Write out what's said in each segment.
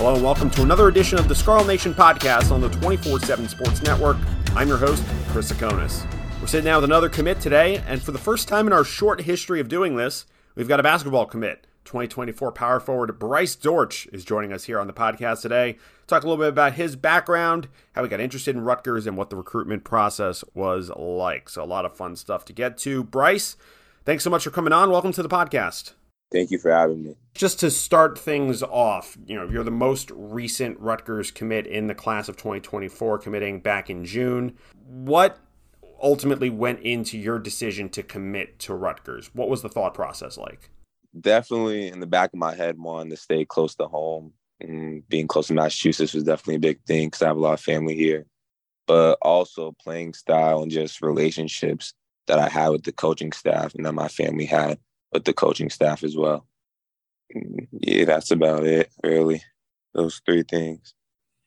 Hello and welcome to another edition of the Scarlet Nation podcast on the 24 7 Sports Network. I'm your host, Chris Tsakonas. We're sitting down with another commit today, and for the first time in our short history of doing this, we've got a basketball commit. 2024 power forward Bryce Dortch is joining us here on the podcast today. Talk a little bit about his background, how he got interested in Rutgers, and what the recruitment process was like. So, a lot of fun stuff to get to. Bryce, thanks so much for coming on. Welcome to the podcast. Thank you for having me. Just to start things off, you know, you're the most recent Rutgers commit in the class of 2024, committing back in June. What ultimately went into your decision to commit to Rutgers? What was the thought process like? Definitely in the back of my head, wanting to stay close to home. And being close to Massachusetts was definitely a big thing because I have a lot of family here. But also playing style and just relationships that I had with the coaching staff and that my family had with the coaching staff as well. Yeah, that's about it, really. Those three things.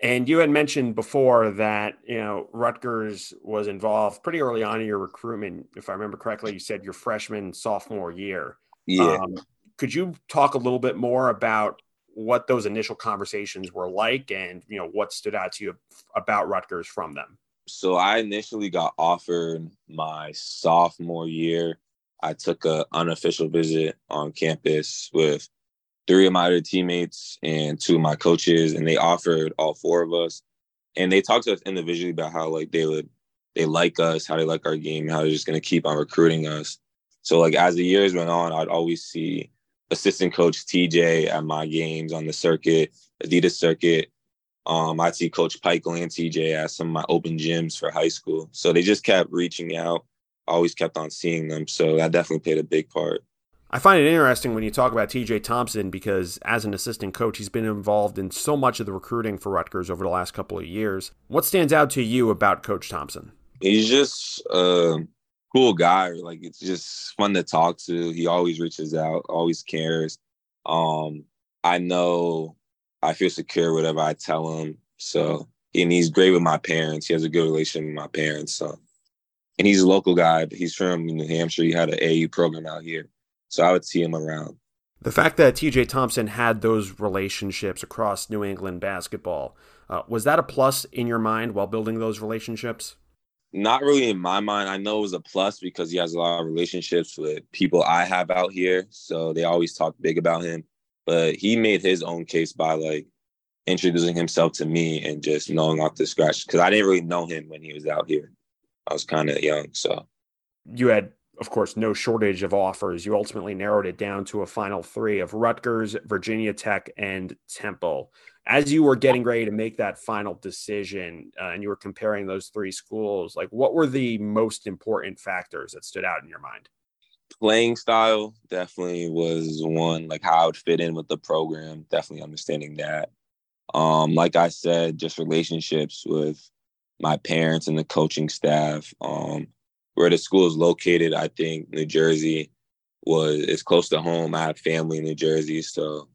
And you had mentioned before that, you know, Rutgers was involved pretty early on in your recruitment. If I remember correctly, you said your freshman, sophomore year. Yeah. Um, could you talk a little bit more about what those initial conversations were like and, you know, what stood out to you about Rutgers from them? So I initially got offered my sophomore year I took an unofficial visit on campus with three of my other teammates and two of my coaches, and they offered all four of us. And they talked to us individually about how like they would they like us, how they like our game, how they're just gonna keep on recruiting us. So like as the years went on, I'd always see assistant coach TJ at my games on the circuit, Adidas circuit. Um, I'd see Coach Pike and TJ at some of my open gyms for high school. So they just kept reaching out always kept on seeing them. So that definitely played a big part. I find it interesting when you talk about TJ Thompson because as an assistant coach, he's been involved in so much of the recruiting for Rutgers over the last couple of years. What stands out to you about Coach Thompson? He's just a cool guy. Like it's just fun to talk to. He always reaches out, always cares. Um, I know I feel secure whatever I tell him. So and he's great with my parents. He has a good relationship with my parents. So and he's a local guy. He's from New Hampshire. He had an AU program out here, so I would see him around. The fact that TJ Thompson had those relationships across New England basketball uh, was that a plus in your mind while building those relationships? Not really in my mind. I know it was a plus because he has a lot of relationships with people I have out here, so they always talk big about him. But he made his own case by like introducing himself to me and just knowing off the scratch because I didn't really know him when he was out here. I was kind of young. So you had, of course, no shortage of offers. You ultimately narrowed it down to a final three of Rutgers, Virginia Tech, and Temple. As you were getting ready to make that final decision uh, and you were comparing those three schools, like what were the most important factors that stood out in your mind? Playing style definitely was one, like how I would fit in with the program, definitely understanding that. Um, like I said, just relationships with my parents and the coaching staff. Um, where the school is located, I think New Jersey was is close to home. I have family in New Jersey, so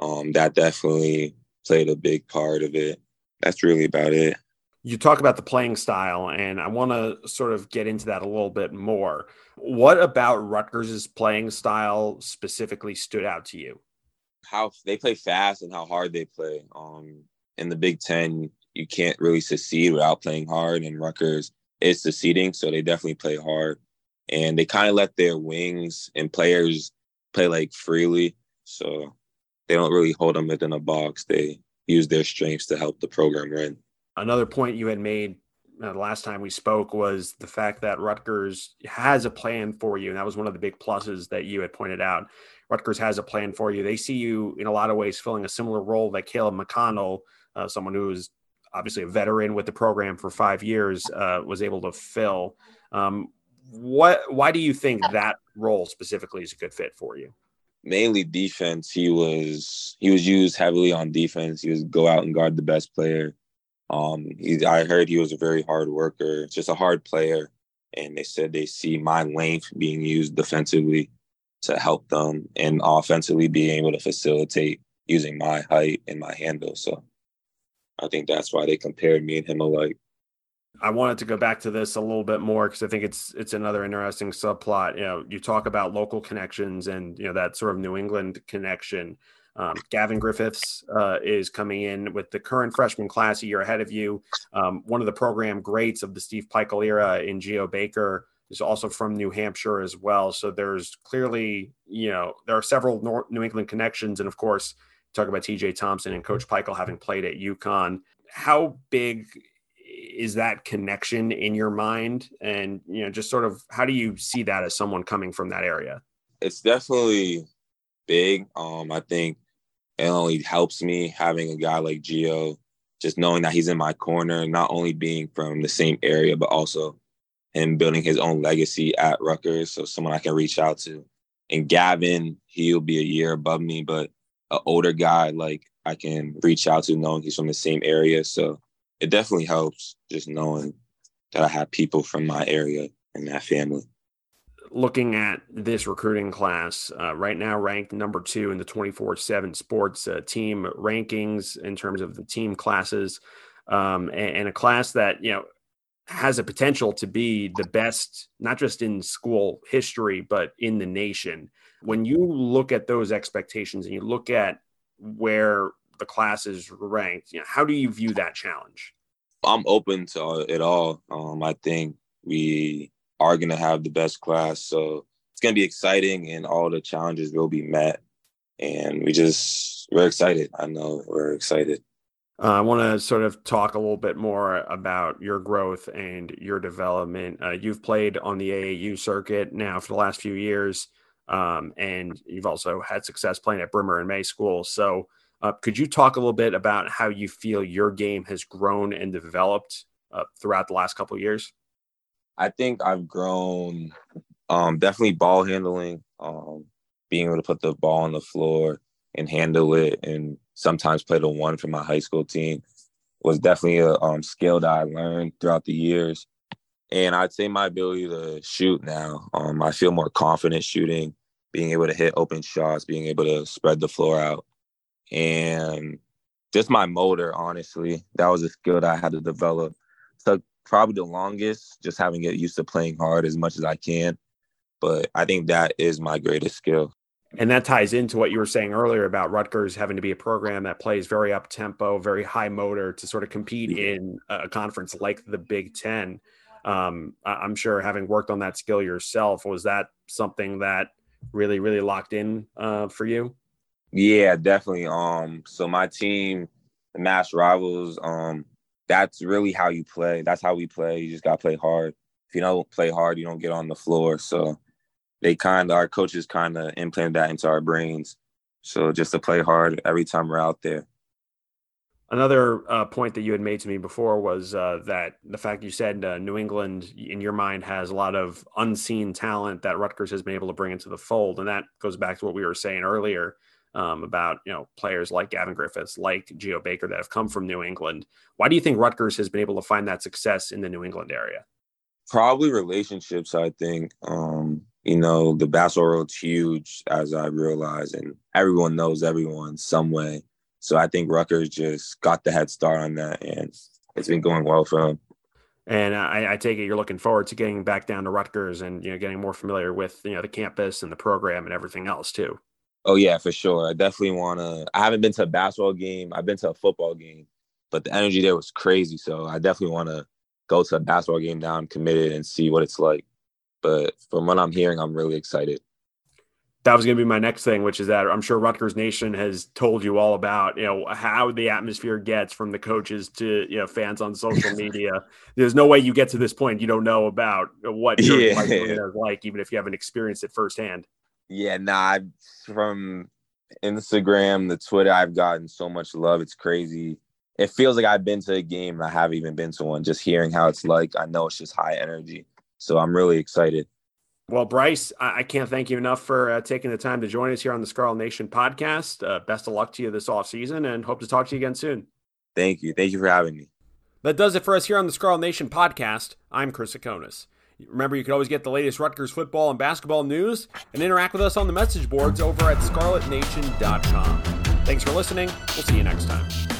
um, that definitely played a big part of it. That's really about it. You talk about the playing style, and I want to sort of get into that a little bit more. What about Rutgers' playing style specifically stood out to you? How they play fast and how hard they play. Um, in the Big Ten, you can't really succeed without playing hard. And Rutgers is succeeding, so they definitely play hard. And they kind of let their wings and players play like freely, so they don't really hold them within a box. They use their strengths to help the program run. Another point you had made uh, the last time we spoke was the fact that Rutgers has a plan for you, and that was one of the big pluses that you had pointed out. Rutgers has a plan for you. They see you in a lot of ways filling a similar role that Caleb McConnell, uh, someone who is obviously a veteran with the program for five years, uh, was able to fill. Um, what? Why do you think that role specifically is a good fit for you? Mainly defense. He was he was used heavily on defense. He was go out and guard the best player. Um, he, I heard he was a very hard worker, just a hard player. And they said they see my length being used defensively to help them, and offensively being able to facilitate using my height and my handle. So I think that's why they compared me and him alike. I wanted to go back to this a little bit more because I think it's it's another interesting subplot. You know, you talk about local connections and you know that sort of New England connection. Um, Gavin Griffiths uh, is coming in with the current freshman class a year ahead of you. Um, one of the program greats of the Steve Pikiell era in Geo Baker is also from New Hampshire as well. So there's clearly, you know, there are several New England connections. And of course, talk about TJ Thompson and Coach Pikiell having played at UConn. How big is that connection in your mind? And, you know, just sort of how do you see that as someone coming from that area? It's definitely big. Um, I think it only helps me having a guy like Geo, just knowing that he's in my corner, not only being from the same area, but also him building his own legacy at Rutgers. So someone I can reach out to. And Gavin, he'll be a year above me, but an older guy like I can reach out to knowing he's from the same area. So it definitely helps just knowing that I have people from my area and that family. Looking at this recruiting class, uh, right now ranked number two in the 24 7 sports uh, team rankings in terms of the team classes, um, and, and a class that, you know, has a potential to be the best, not just in school history, but in the nation. When you look at those expectations and you look at where the class is ranked. You know, how do you view that challenge? I'm open to it all. Um, I think we are going to have the best class, so it's going to be exciting, and all the challenges will be met. And we just we're excited. I know we're excited. Uh, I want to sort of talk a little bit more about your growth and your development. Uh, you've played on the AAU circuit now for the last few years, um, and you've also had success playing at Brimmer and May School. So, uh, could you talk a little bit about how you feel your game has grown and developed uh, throughout the last couple of years? I think I've grown um, definitely ball handling, um, being able to put the ball on the floor and handle it, and sometimes play the one for my high school team was definitely a um, skill that I learned throughout the years. And I'd say my ability to shoot now, um, I feel more confident shooting, being able to hit open shots, being able to spread the floor out and just my motor, honestly, that was a skill that I had to develop. Took probably the longest, just having get used to playing hard as much as I can. But I think that is my greatest skill. And that ties into what you were saying earlier about Rutgers having to be a program that plays very up tempo, very high motor to sort of compete in a conference like the Big Ten. Um, I'm sure having worked on that skill yourself, was that something that really, really locked in uh, for you? Yeah, definitely. Um, so my team, the Mass Rivals, um, that's really how you play. That's how we play. You just gotta play hard. If you don't play hard, you don't get on the floor. So they kind of our coaches kind of implant that into our brains. So just to play hard every time we're out there. Another uh, point that you had made to me before was uh, that the fact you said uh, New England, in your mind, has a lot of unseen talent that Rutgers has been able to bring into the fold, and that goes back to what we were saying earlier um, about you know players like Gavin Griffiths, like Geo Baker that have come from New England. Why do you think Rutgers has been able to find that success in the New England area? Probably relationships. I think um, you know the basketball world's huge, as I realize, and everyone knows everyone some way. So I think Rutgers just got the head start on that, and it's been going well for them. And I, I, take it you're looking forward to getting back down to Rutgers and you know getting more familiar with you know the campus and the program and everything else too. Oh yeah, for sure. I definitely want to. I haven't been to a basketball game. I've been to a football game, but the energy there was crazy. So I definitely want to go to a basketball game now. I'm committed and see what it's like. But from what I'm hearing, I'm really excited. That was going to be my next thing, which is that I'm sure Rutgers Nation has told you all about, you know, how the atmosphere gets from the coaches to you know fans on social media. There's no way you get to this point you don't know about what your yeah. like, even if you haven't experienced it firsthand. Yeah, nah, from Instagram, the Twitter, I've gotten so much love. It's crazy. It feels like I've been to a game I haven't even been to one. Just hearing how it's like, I know it's just high energy. So I'm really excited. Well, Bryce, I can't thank you enough for uh, taking the time to join us here on the Scarlet Nation podcast. Uh, best of luck to you this off season, and hope to talk to you again soon. Thank you. Thank you for having me. That does it for us here on the Scarlet Nation podcast. I'm Chris Tsakonas. Remember, you can always get the latest Rutgers football and basketball news and interact with us on the message boards over at scarletnation.com. Thanks for listening. We'll see you next time.